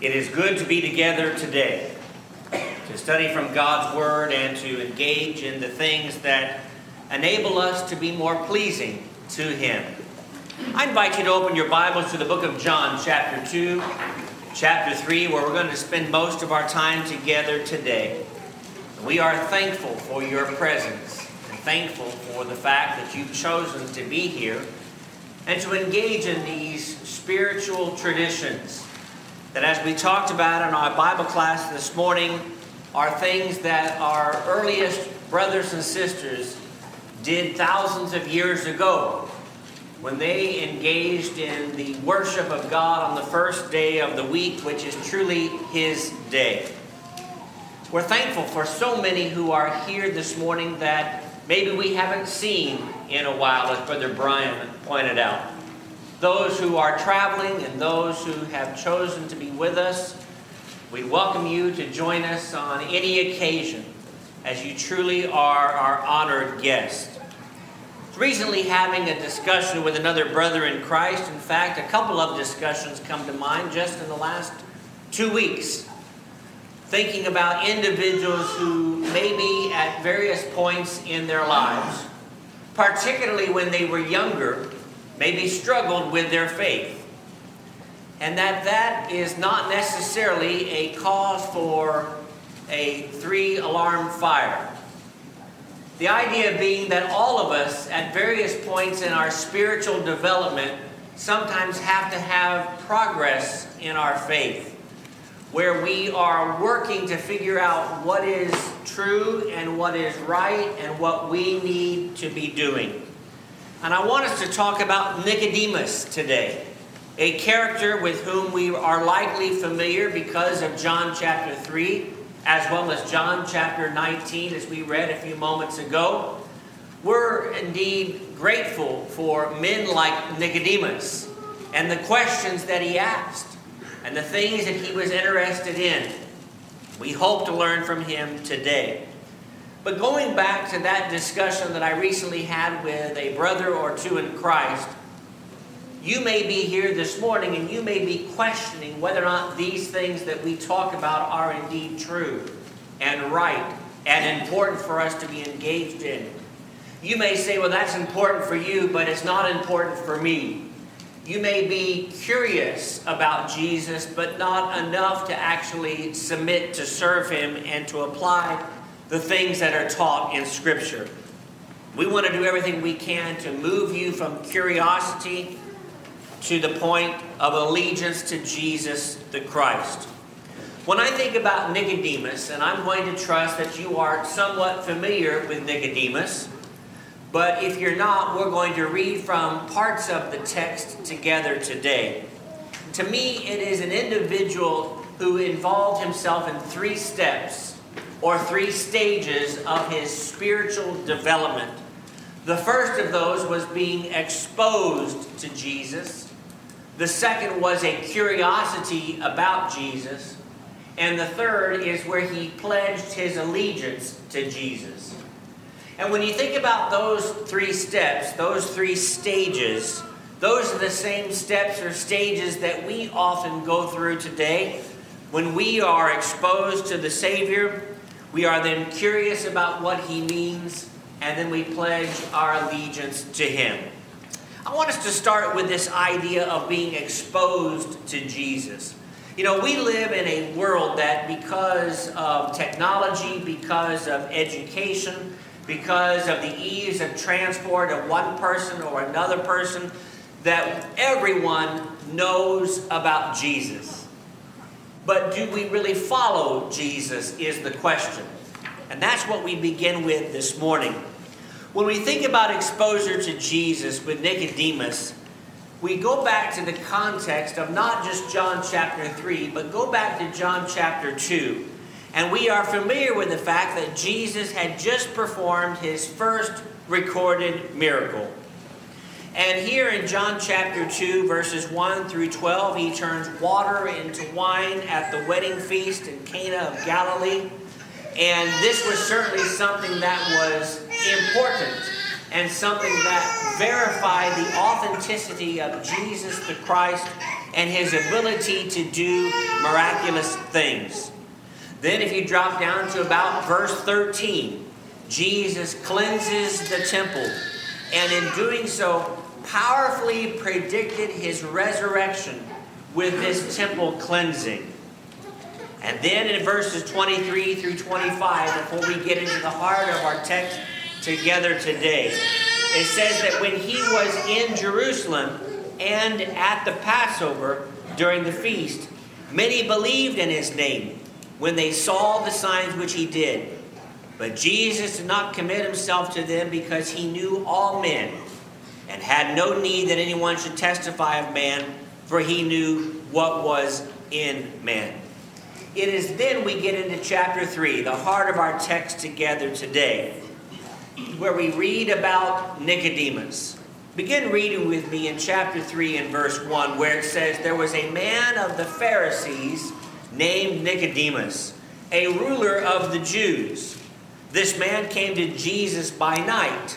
It is good to be together today to study from God's Word and to engage in the things that enable us to be more pleasing to Him. I invite you to open your Bibles to the book of John, chapter 2, chapter 3, where we're going to spend most of our time together today. We are thankful for your presence and thankful for the fact that you've chosen to be here and to engage in these spiritual traditions that, as we talked about in our Bible class this morning, are things that our earliest brothers and sisters did thousands of years ago when they engaged in the worship of God on the first day of the week, which is truly His day. We're thankful for so many who are here this morning that maybe we haven't seen in a while, as Brother Brian pointed out those who are traveling and those who have chosen to be with us. We welcome you to join us on any occasion as you truly are our honored guest. Recently, having a discussion with another brother in Christ, in fact, a couple of discussions come to mind just in the last two weeks. Thinking about individuals who may be at various points in their lives, particularly when they were younger, maybe struggled with their faith. And that that is not necessarily a cause for a three alarm fire. The idea being that all of us, at various points in our spiritual development, sometimes have to have progress in our faith, where we are working to figure out what is true and what is right and what we need to be doing. And I want us to talk about Nicodemus today, a character with whom we are likely familiar because of John chapter 3, as well as John chapter 19, as we read a few moments ago. We're indeed grateful for men like Nicodemus and the questions that he asked and the things that he was interested in. We hope to learn from him today. But going back to that discussion that I recently had with a brother or two in Christ, you may be here this morning and you may be questioning whether or not these things that we talk about are indeed true and right and important for us to be engaged in. You may say, well, that's important for you, but it's not important for me. You may be curious about Jesus, but not enough to actually submit to serve him and to apply the things that are taught in Scripture. We want to do everything we can to move you from curiosity to the point of allegiance to Jesus the Christ. When I think about Nicodemus, and I'm going to trust that you are somewhat familiar with Nicodemus, but if you're not, we're going to read from parts of the text together today. To me, it is an individual who involved himself in three steps or three stages of his spiritual development. The first of those was being exposed to Jesus. The second was a curiosity about Jesus. And the third is where he pledged his allegiance to Jesus. And when you think about those three steps, those three stages, those are the same steps or stages that we often go through today when we are exposed to the Savior we are then curious about what he means, and then we pledge our allegiance to him. I want us to start with this idea of being exposed to Jesus. You know, we live in a world that, because of technology, because of education, because of the ease of transport of one person or another person, that everyone knows about Jesus. But do we really follow Jesus is the question. And that's what we begin with this morning. When we think about exposure to Jesus with Nicodemus, we go back to the context of not just John chapter 3, but go back to John chapter 2. And we are familiar with the fact that Jesus had just performed his first recorded miracle. And here in John chapter 2, verses 1 through 12, he turns water into wine at the wedding feast in Cana of Galilee. And this was certainly something that was important and something that verified the authenticity of Jesus the Christ and his ability to do miraculous things. Then, if you drop down to about verse 13, Jesus cleanses the temple, and in doing so, powerfully predicted his resurrection with this temple cleansing. And then in verses 23 through 25, before we get into the heart of our text together today, it says that when he was in Jerusalem and at the Passover during the feast, many believed in his name when they saw the signs which he did. But Jesus did not commit himself to them because he knew all men and had no need that anyone should testify of man, for he knew what was in man. It is then we get into chapter 3, the heart of our text together today, where we read about Nicodemus. Begin reading with me in chapter 3 and verse 1, where it says, There was a man of the Pharisees named Nicodemus, a ruler of the Jews. This man came to Jesus by night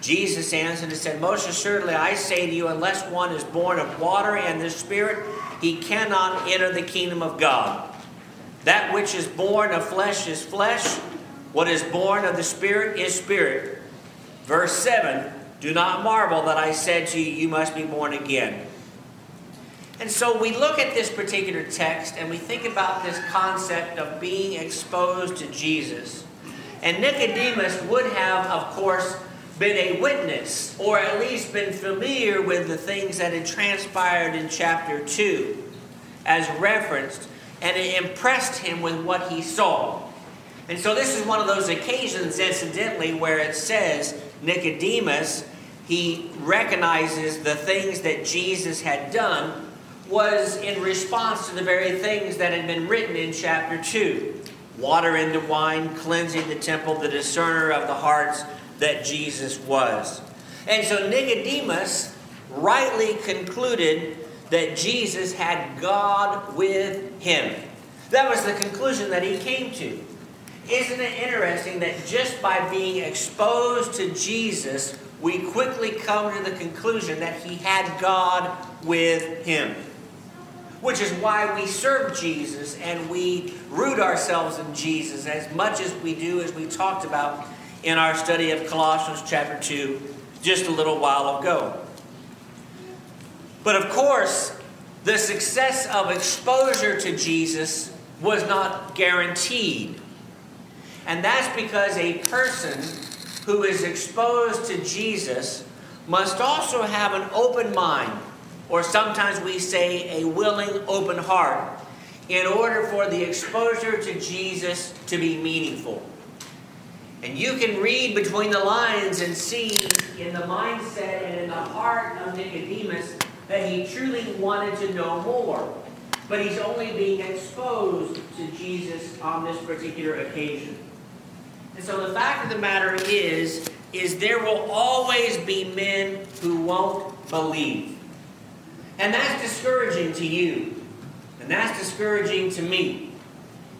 Jesus answered and said, Most assuredly, I say to you, unless one is born of water and the Spirit, he cannot enter the kingdom of God. That which is born of flesh is flesh, what is born of the Spirit is spirit. Verse 7 Do not marvel that I said to you, You must be born again. And so we look at this particular text and we think about this concept of being exposed to Jesus. And Nicodemus would have, of course, been a witness or at least been familiar with the things that had transpired in chapter 2 as referenced, and it impressed him with what he saw. And so this is one of those occasions, incidentally, where it says Nicodemus, he recognizes the things that Jesus had done was in response to the very things that had been written in chapter 2 water into wine, cleansing the temple, the discerner of the hearts that Jesus was. And so Nicodemus rightly concluded that Jesus had God with him. That was the conclusion that he came to. Isn't it interesting that just by being exposed to Jesus, we quickly come to the conclusion that he had God with him? which is why we serve Jesus and we root ourselves in Jesus as much as we do, as we talked about in our study of Colossians chapter 2 just a little while ago. But of course, the success of exposure to Jesus was not guaranteed. And that's because a person who is exposed to Jesus must also have an open mind or sometimes we say a willing, open heart, in order for the exposure to Jesus to be meaningful. And you can read between the lines and see in the mindset and in the heart of Nicodemus that he truly wanted to know more. But he's only being exposed to Jesus on this particular occasion. And so the fact of the matter is, is there will always be men who won't believe. And that's discouraging to you. And that's discouraging to me.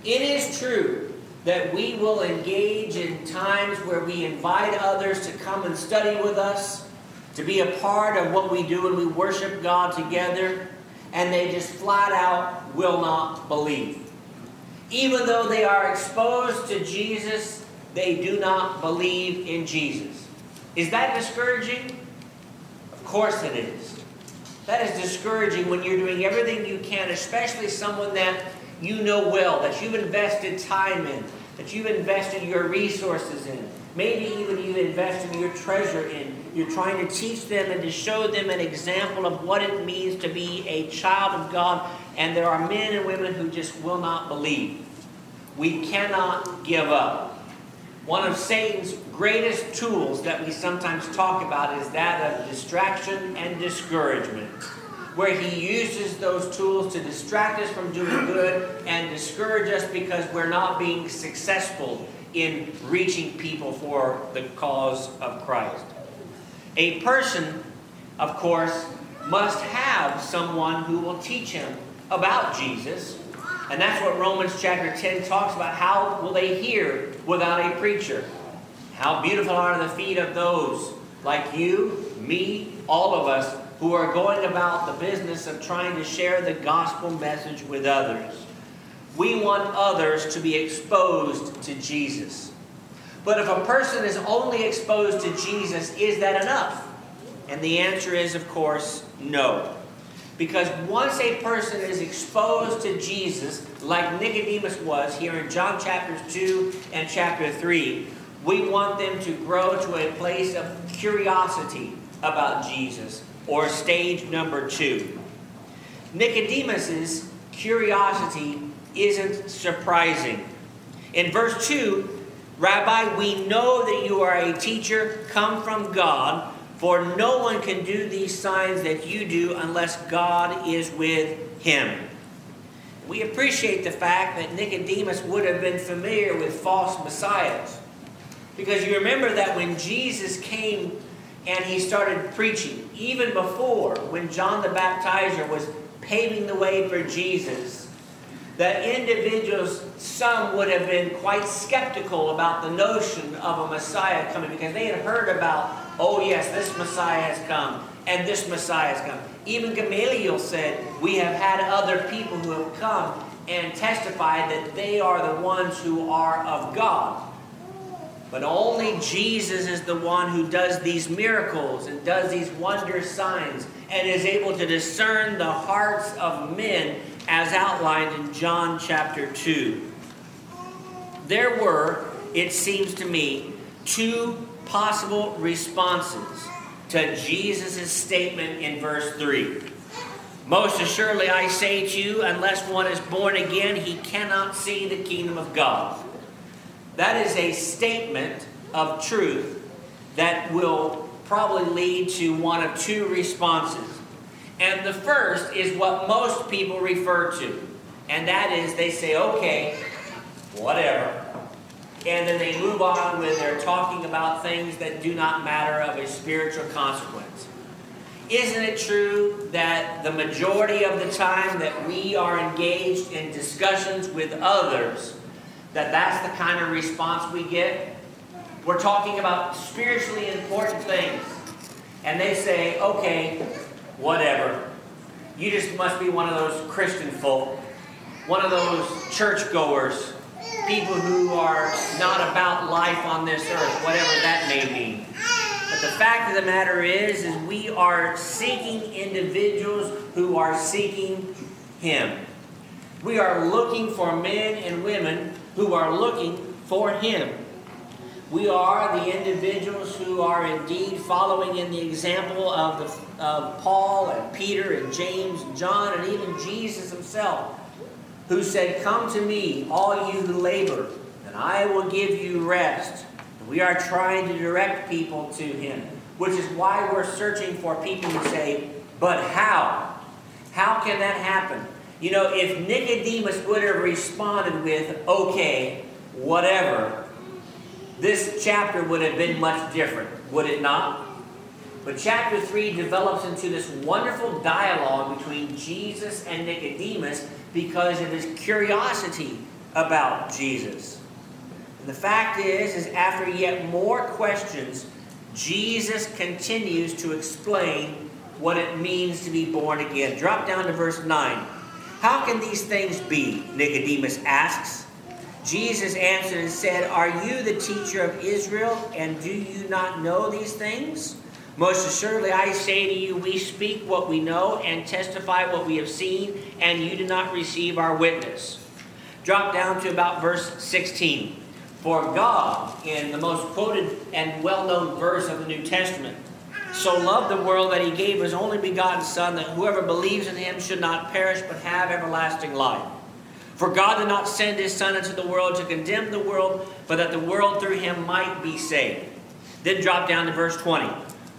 It is true that we will engage in times where we invite others to come and study with us, to be a part of what we do and we worship God together, and they just flat out will not believe. Even though they are exposed to Jesus, they do not believe in Jesus. Is that discouraging? Of course it is. That is discouraging when you're doing everything you can, especially someone that you know well, that you've invested time in, that you've invested your resources in. Maybe even you've invested your treasure in. You're trying to teach them and to show them an example of what it means to be a child of God. And there are men and women who just will not believe. We cannot give up. One of Satan's greatest tools that we sometimes talk about is that of distraction and discouragement. Where he uses those tools to distract us from doing good and discourage us because we're not being successful in reaching people for the cause of Christ. A person, of course, must have someone who will teach him about Jesus. And that's what Romans chapter 10 talks about. How will they hear without a preacher? How beautiful are the feet of those like you, me, all of us who are going about the business of trying to share the gospel message with others. We want others to be exposed to Jesus. But if a person is only exposed to Jesus, is that enough? And the answer is, of course, no. Because once a person is exposed to Jesus, like Nicodemus was here in John chapters 2 and chapter 3, we want them to grow to a place of curiosity about Jesus, or stage number two. Nicodemus's curiosity isn't surprising. In verse 2, Rabbi, we know that you are a teacher come from God, for no one can do these signs that you do unless God is with him. We appreciate the fact that Nicodemus would have been familiar with false messiahs. Because you remember that when Jesus came and he started preaching, even before, when John the Baptizer was paving the way for Jesus, that individuals, some would have been quite skeptical about the notion of a Messiah coming because they had heard about, oh, yes, this Messiah has come and this Messiah has come. Even Gamaliel said, We have had other people who have come and testified that they are the ones who are of God. But only Jesus is the one who does these miracles and does these wonder signs and is able to discern the hearts of men as outlined in John chapter 2. There were, it seems to me, two possible responses to Jesus' statement in verse 3. Most assuredly, I say to you, unless one is born again, he cannot see the kingdom of God. That is a statement of truth that will probably lead to one of two responses. And the first is what most people refer to, and that is they say, okay, whatever. And then they move on when they're talking about things that do not matter of a spiritual consequence. Isn't it true that the majority of the time that we are engaged in discussions with others, that that's the kind of response we get? We're talking about spiritually important things. And they say, okay, whatever. You just must be one of those Christian folk, one of those churchgoers, people who are not about life on this earth, whatever that may mean. But the fact of the matter is, is we are seeking individuals who are seeking Him. We are looking for men and women who are looking for Him. We are the individuals who are indeed following in the example of, the, of Paul and Peter and James and John and even Jesus himself, who said, Come to me, all you who labor, and I will give you rest. We are trying to direct people to him, which is why we're searching for people who say, But how? How can that happen? You know, if Nicodemus would have responded with, Okay, whatever this chapter would have been much different, would it not? But chapter 3 develops into this wonderful dialogue between Jesus and Nicodemus because of his curiosity about Jesus. And the fact is, is after yet more questions, Jesus continues to explain what it means to be born again. Drop down to verse 9. How can these things be? Nicodemus asks. Jesus answered and said, Are you the teacher of Israel, and do you not know these things? Most assuredly, I say to you, we speak what we know and testify what we have seen, and you do not receive our witness. Drop down to about verse 16. For God, in the most quoted and well known verse of the New Testament, so loved the world that he gave his only begotten Son, that whoever believes in him should not perish but have everlasting life. For God did not send his Son into the world to condemn the world, but that the world through him might be saved. Then drop down to verse 20.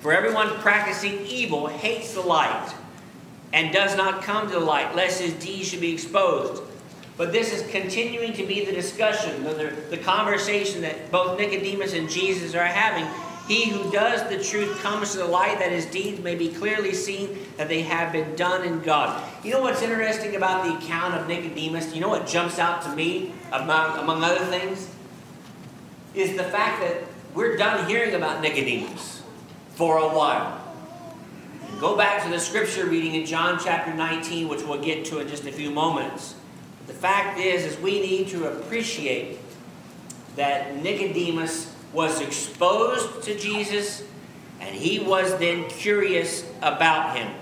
For everyone practicing evil hates the light and does not come to the light, lest his deeds should be exposed. But this is continuing to be the discussion, the, the conversation that both Nicodemus and Jesus are having. He who does the truth comes to the light that his deeds may be clearly seen that they have been done in God. You know what's interesting about the account of Nicodemus? You know what jumps out to me, among, among other things? Is the fact that we're done hearing about Nicodemus for a while. Go back to the scripture reading in John chapter 19, which we'll get to in just a few moments. The fact is, is we need to appreciate that Nicodemus was exposed to Jesus and he was then curious about him.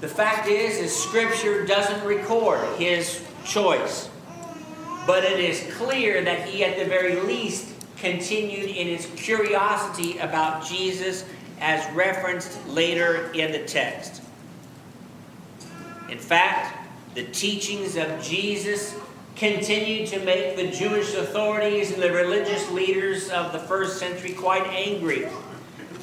The fact is, is Scripture doesn't record his choice, but it is clear that he, at the very least, continued in his curiosity about Jesus, as referenced later in the text. In fact, the teachings of Jesus continued to make the Jewish authorities and the religious leaders of the first century quite angry.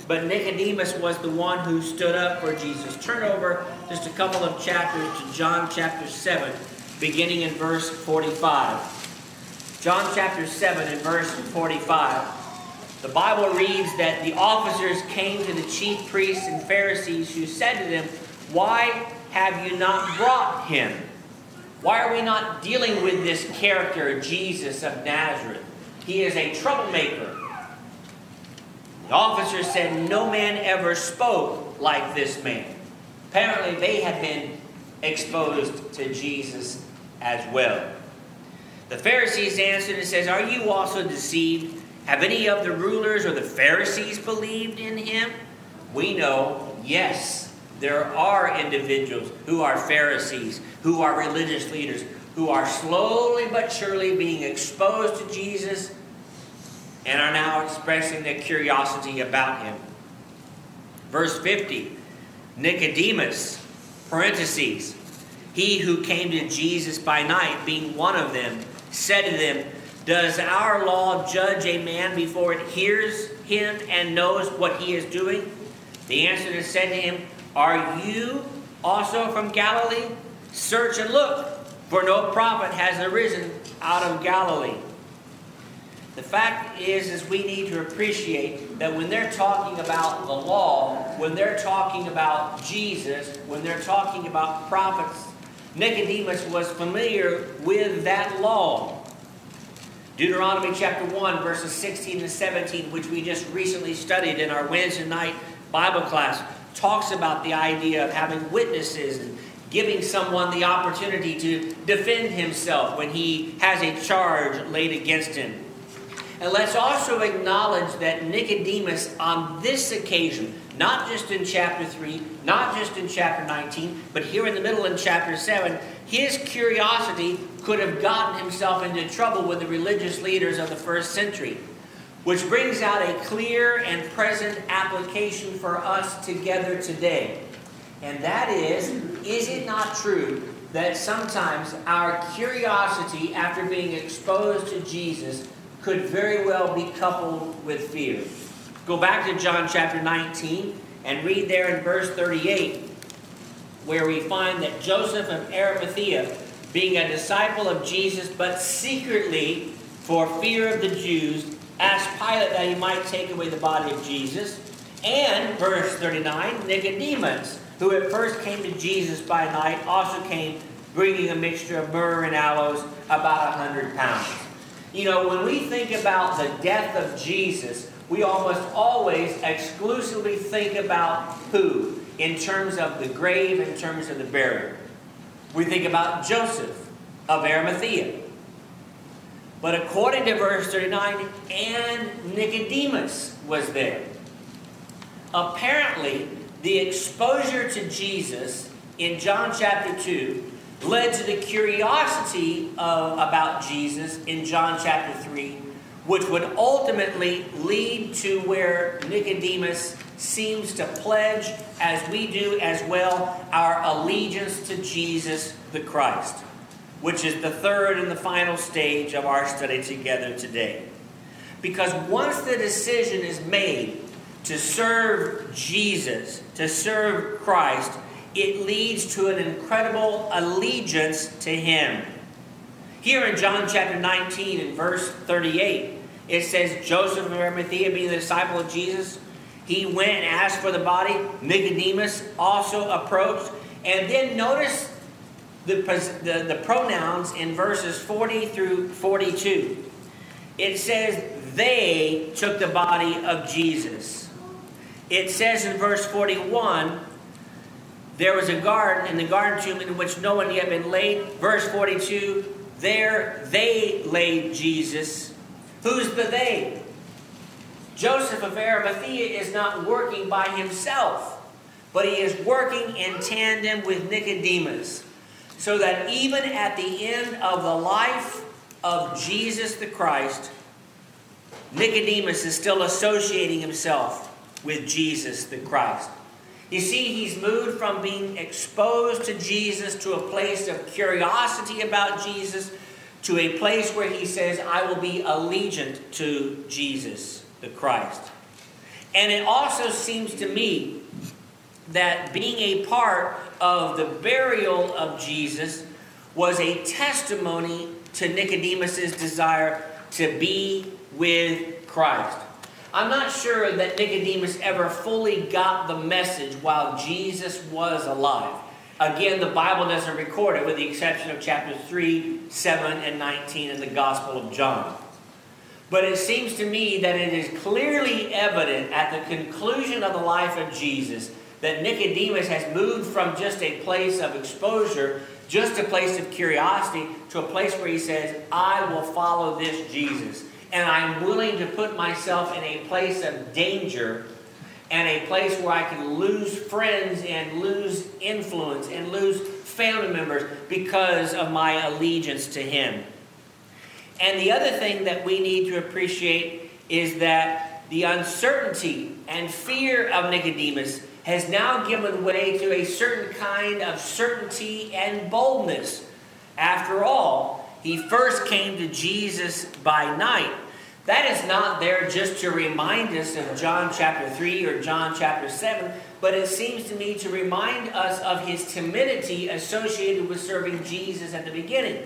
But Nicodemus was the one who stood up for Jesus. Turn over just a couple of chapters to John chapter 7, beginning in verse 45. John chapter 7 and verse 45. The Bible reads that the officers came to the chief priests and Pharisees who said to them, Why have you not brought him? Why are we not dealing with this character, Jesus of Nazareth? He is a troublemaker. The officer said, No man ever spoke like this man. Apparently, they had been exposed to Jesus as well. The Pharisees answered and says, Are you also deceived? Have any of the rulers or the Pharisees believed in him? We know, yes, there are individuals who are Pharisees, who are religious leaders, who are slowly but surely being exposed to Jesus and are now expressing their curiosity about him. Verse 50 Nicodemus, parentheses, he who came to Jesus by night, being one of them, said to them, Does our law judge a man before it hears him and knows what he is doing? The answer is said to him, are you also from Galilee? Search and look, for no prophet has arisen out of Galilee. The fact is, is we need to appreciate that when they're talking about the law, when they're talking about Jesus, when they're talking about prophets, Nicodemus was familiar with that law. Deuteronomy chapter 1, verses 16 and 17, which we just recently studied in our Wednesday night Bible class, talks about the idea of having witnesses and giving someone the opportunity to defend himself when he has a charge laid against him. And let's also acknowledge that Nicodemus, on this occasion, not just in chapter 3, not just in chapter 19, but here in the middle in chapter 7, his curiosity could have gotten himself into trouble with the religious leaders of the first century. Which brings out a clear and present application for us together today. And that is is it not true that sometimes our curiosity after being exposed to Jesus could very well be coupled with fear? Go back to John chapter 19 and read there in verse 38 where we find that Joseph of Arimathea, being a disciple of Jesus, but secretly for fear of the Jews, asked Pilate that he might take away the body of Jesus. And, verse 39, Nicodemus, who at first came to Jesus by night, also came bringing a mixture of myrrh and aloes, about a hundred pounds. You know, when we think about the death of Jesus, we almost always exclusively think about who? In terms of the grave, in terms of the burial. We think about Joseph of Arimathea. But according to verse 39, and Nicodemus was there. Apparently, the exposure to Jesus in John chapter 2 led to the curiosity of, about Jesus in John chapter 3, which would ultimately lead to where Nicodemus seems to pledge, as we do as well, our allegiance to Jesus the Christ which is the third and the final stage of our study together today. Because once the decision is made to serve Jesus, to serve Christ, it leads to an incredible allegiance to Him. Here in John chapter 19 and verse 38, it says, Joseph of Arimathea, being the disciple of Jesus, he went and asked for the body. Nicodemus also approached. And then notice the, the, the pronouns in verses 40 through 42. It says, they took the body of Jesus. It says in verse 41, there was a garden in the garden tomb in which no one yet been laid. Verse 42, there they laid Jesus. Who's the they? Joseph of Arimathea is not working by himself, but he is working in tandem with Nicodemus. So that even at the end of the life of Jesus the Christ, Nicodemus is still associating himself with Jesus the Christ. You see, he's moved from being exposed to Jesus to a place of curiosity about Jesus to a place where he says, I will be allegiant to Jesus the Christ. And it also seems to me that being a part of the burial of Jesus was a testimony to Nicodemus's desire to be with Christ. I'm not sure that Nicodemus ever fully got the message while Jesus was alive. Again, the Bible doesn't record it, with the exception of chapters 3, 7, and 19 in the Gospel of John. But it seems to me that it is clearly evident at the conclusion of the life of Jesus that Nicodemus has moved from just a place of exposure, just a place of curiosity, to a place where he says, I will follow this Jesus and I'm willing to put myself in a place of danger and a place where I can lose friends and lose influence and lose family members because of my allegiance to Him. And the other thing that we need to appreciate is that the uncertainty and fear of Nicodemus has now given way to a certain kind of certainty and boldness. After all, he first came to Jesus by night. That is not there just to remind us of John chapter 3 or John chapter 7, but it seems to me to remind us of his timidity associated with serving Jesus at the beginning.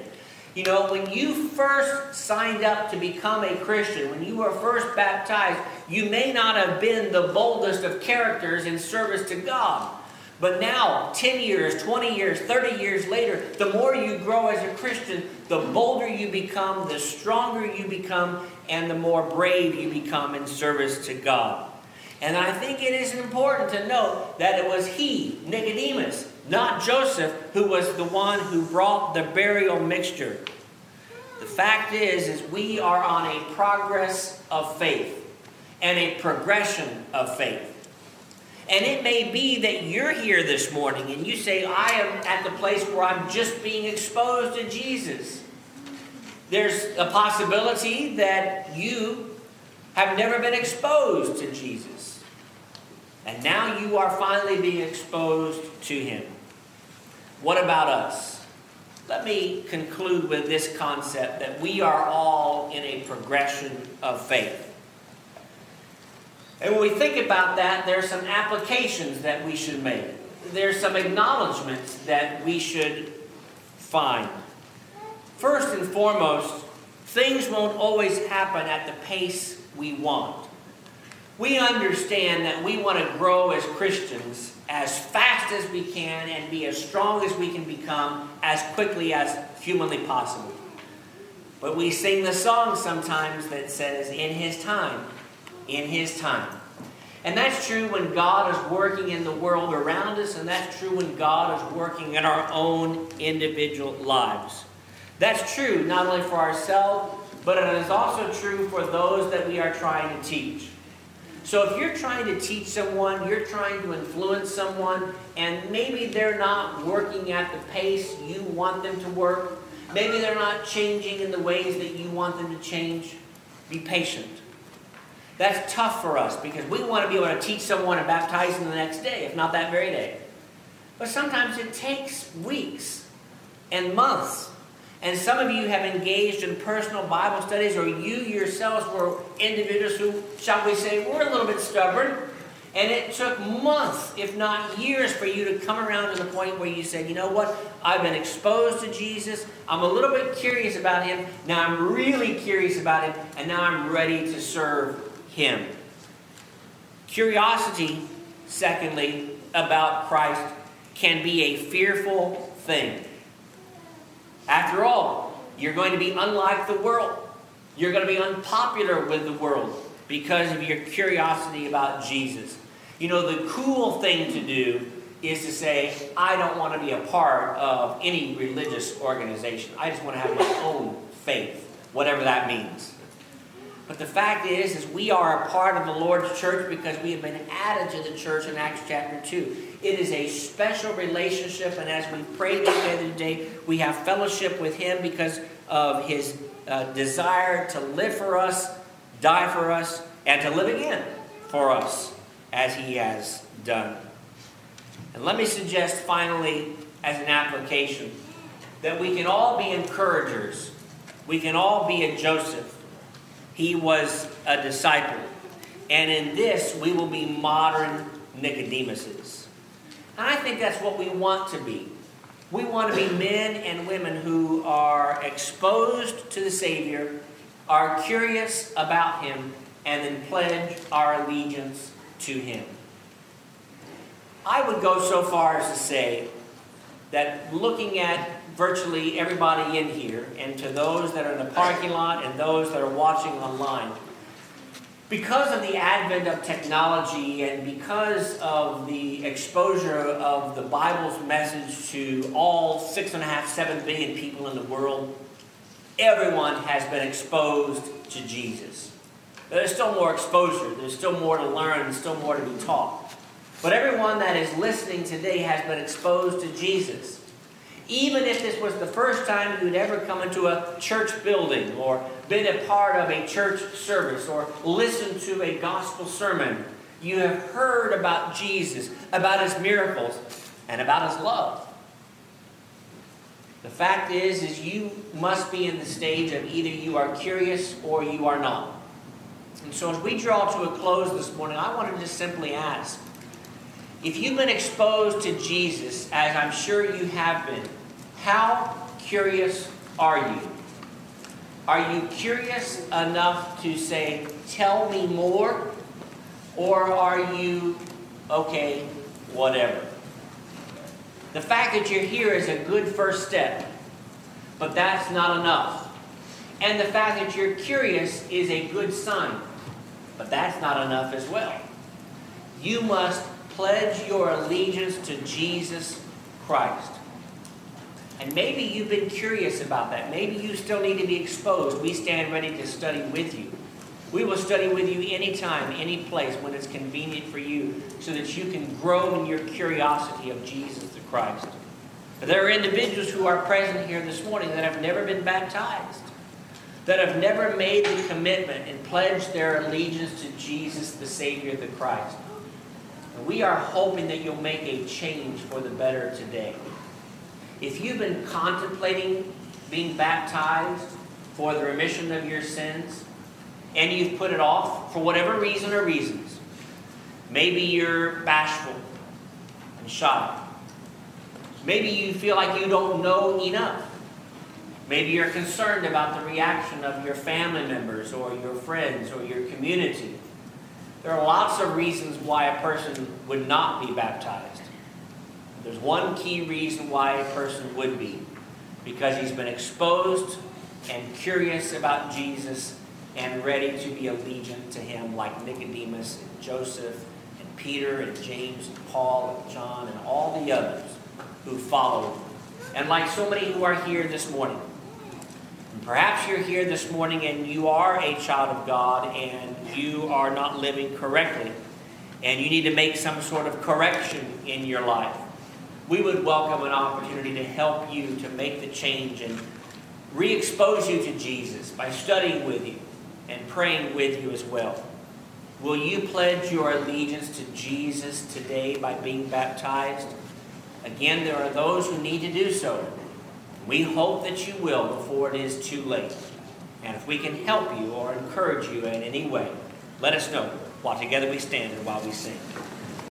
You know, when you first signed up to become a Christian, when you were first baptized, you may not have been the boldest of characters in service to God. But now, 10 years, 20 years, 30 years later, the more you grow as a Christian, the bolder you become, the stronger you become, and the more brave you become in service to God. And I think it is important to note that it was he, Nicodemus, not Joseph, who was the one who brought the burial mixture. The fact is, is we are on a progress of faith and a progression of faith. And it may be that you're here this morning and you say, I am at the place where I'm just being exposed to Jesus. There's a possibility that you have never been exposed to Jesus. And now you are finally being exposed to Him. What about us? Let me conclude with this concept that we are all in a progression of faith. And when we think about that, there are some applications that we should make. There's some acknowledgments that we should find. First and foremost, things won't always happen at the pace we want. We understand that we want to grow as Christians as fast as we can and be as strong as we can become as quickly as humanly possible. But we sing the song sometimes that says, In His time, in His time. And that's true when God is working in the world around us, and that's true when God is working in our own individual lives. That's true not only for ourselves, but it is also true for those that we are trying to teach. So if you're trying to teach someone, you're trying to influence someone, and maybe they're not working at the pace you want them to work, maybe they're not changing in the ways that you want them to change, be patient. That's tough for us because we want to be able to teach someone and baptize them the next day, if not that very day. But sometimes it takes weeks and months. And some of you have engaged in personal Bible studies, or you yourselves were individuals who, shall we say, were a little bit stubborn. And it took months, if not years, for you to come around to the point where you said, you know what? I've been exposed to Jesus. I'm a little bit curious about him. Now I'm really curious about him. And now I'm ready to serve him. Curiosity, secondly, about Christ can be a fearful thing. After all, you're going to be unlike the world. You're going to be unpopular with the world because of your curiosity about Jesus. You know, the cool thing to do is to say, I don't want to be a part of any religious organization. I just want to have my own faith, whatever that means. But the fact is, is we are a part of the Lord's church because we have been added to the church in Acts chapter 2. It is a special relationship, and as we pray together today, we have fellowship with Him because of His uh, desire to live for us, die for us, and to live again for us as He has done. And let me suggest finally, as an application, that we can all be encouragers. We can all be a Joseph he was a disciple. And in this, we will be modern Nicodemuses. And I think that's what we want to be. We want to be men and women who are exposed to the Savior, are curious about Him, and then pledge our allegiance to Him. I would go so far as to say that looking at virtually everybody in here, and to those that are in the parking lot and those that are watching online. Because of the advent of technology and because of the exposure of the Bible's message to all six and a half, seven billion people in the world, everyone has been exposed to Jesus. There's still more exposure, there's still more to learn, still more to be taught. But everyone that is listening today has been exposed to Jesus even if this was the first time you'd ever come into a church building or been a part of a church service or listened to a gospel sermon, you have heard about Jesus, about his miracles, and about his love. The fact is is you must be in the stage of either you are curious or you are not. And so as we draw to a close this morning, I want to just simply ask if you've been exposed to Jesus, as I'm sure you have been, how curious are you? Are you curious enough to say, tell me more? Or are you, okay, whatever? The fact that you're here is a good first step, but that's not enough. And the fact that you're curious is a good sign, but that's not enough as well. You must pledge your allegiance to Jesus Christ. And maybe you've been curious about that. Maybe you still need to be exposed. We stand ready to study with you. We will study with you anytime, any place, when it's convenient for you, so that you can grow in your curiosity of Jesus the Christ. There are individuals who are present here this morning that have never been baptized, that have never made the commitment and pledged their allegiance to Jesus, the Savior, the Christ. We are hoping that you'll make a change for the better today. If you've been contemplating being baptized for the remission of your sins, and you've put it off for whatever reason or reasons, maybe you're bashful and shy. Maybe you feel like you don't know enough. Maybe you're concerned about the reaction of your family members or your friends or your community. There are lots of reasons why a person would not be baptized. There's one key reason why a person would be because he's been exposed and curious about Jesus and ready to be allegiant to him, like Nicodemus and Joseph and Peter and James and Paul and John and all the others who followed. And like so many who are here this morning. Perhaps you're here this morning and you are a child of God and you are not living correctly. And you need to make some sort of correction in your life we would welcome an opportunity to help you to make the change and re expose you to Jesus by studying with you and praying with you as well. Will you pledge your allegiance to Jesus today by being baptized? Again, there are those who need to do so. We hope that you will before it is too late. And if we can help you or encourage you in any way, let us know. while together we stand and while we sing.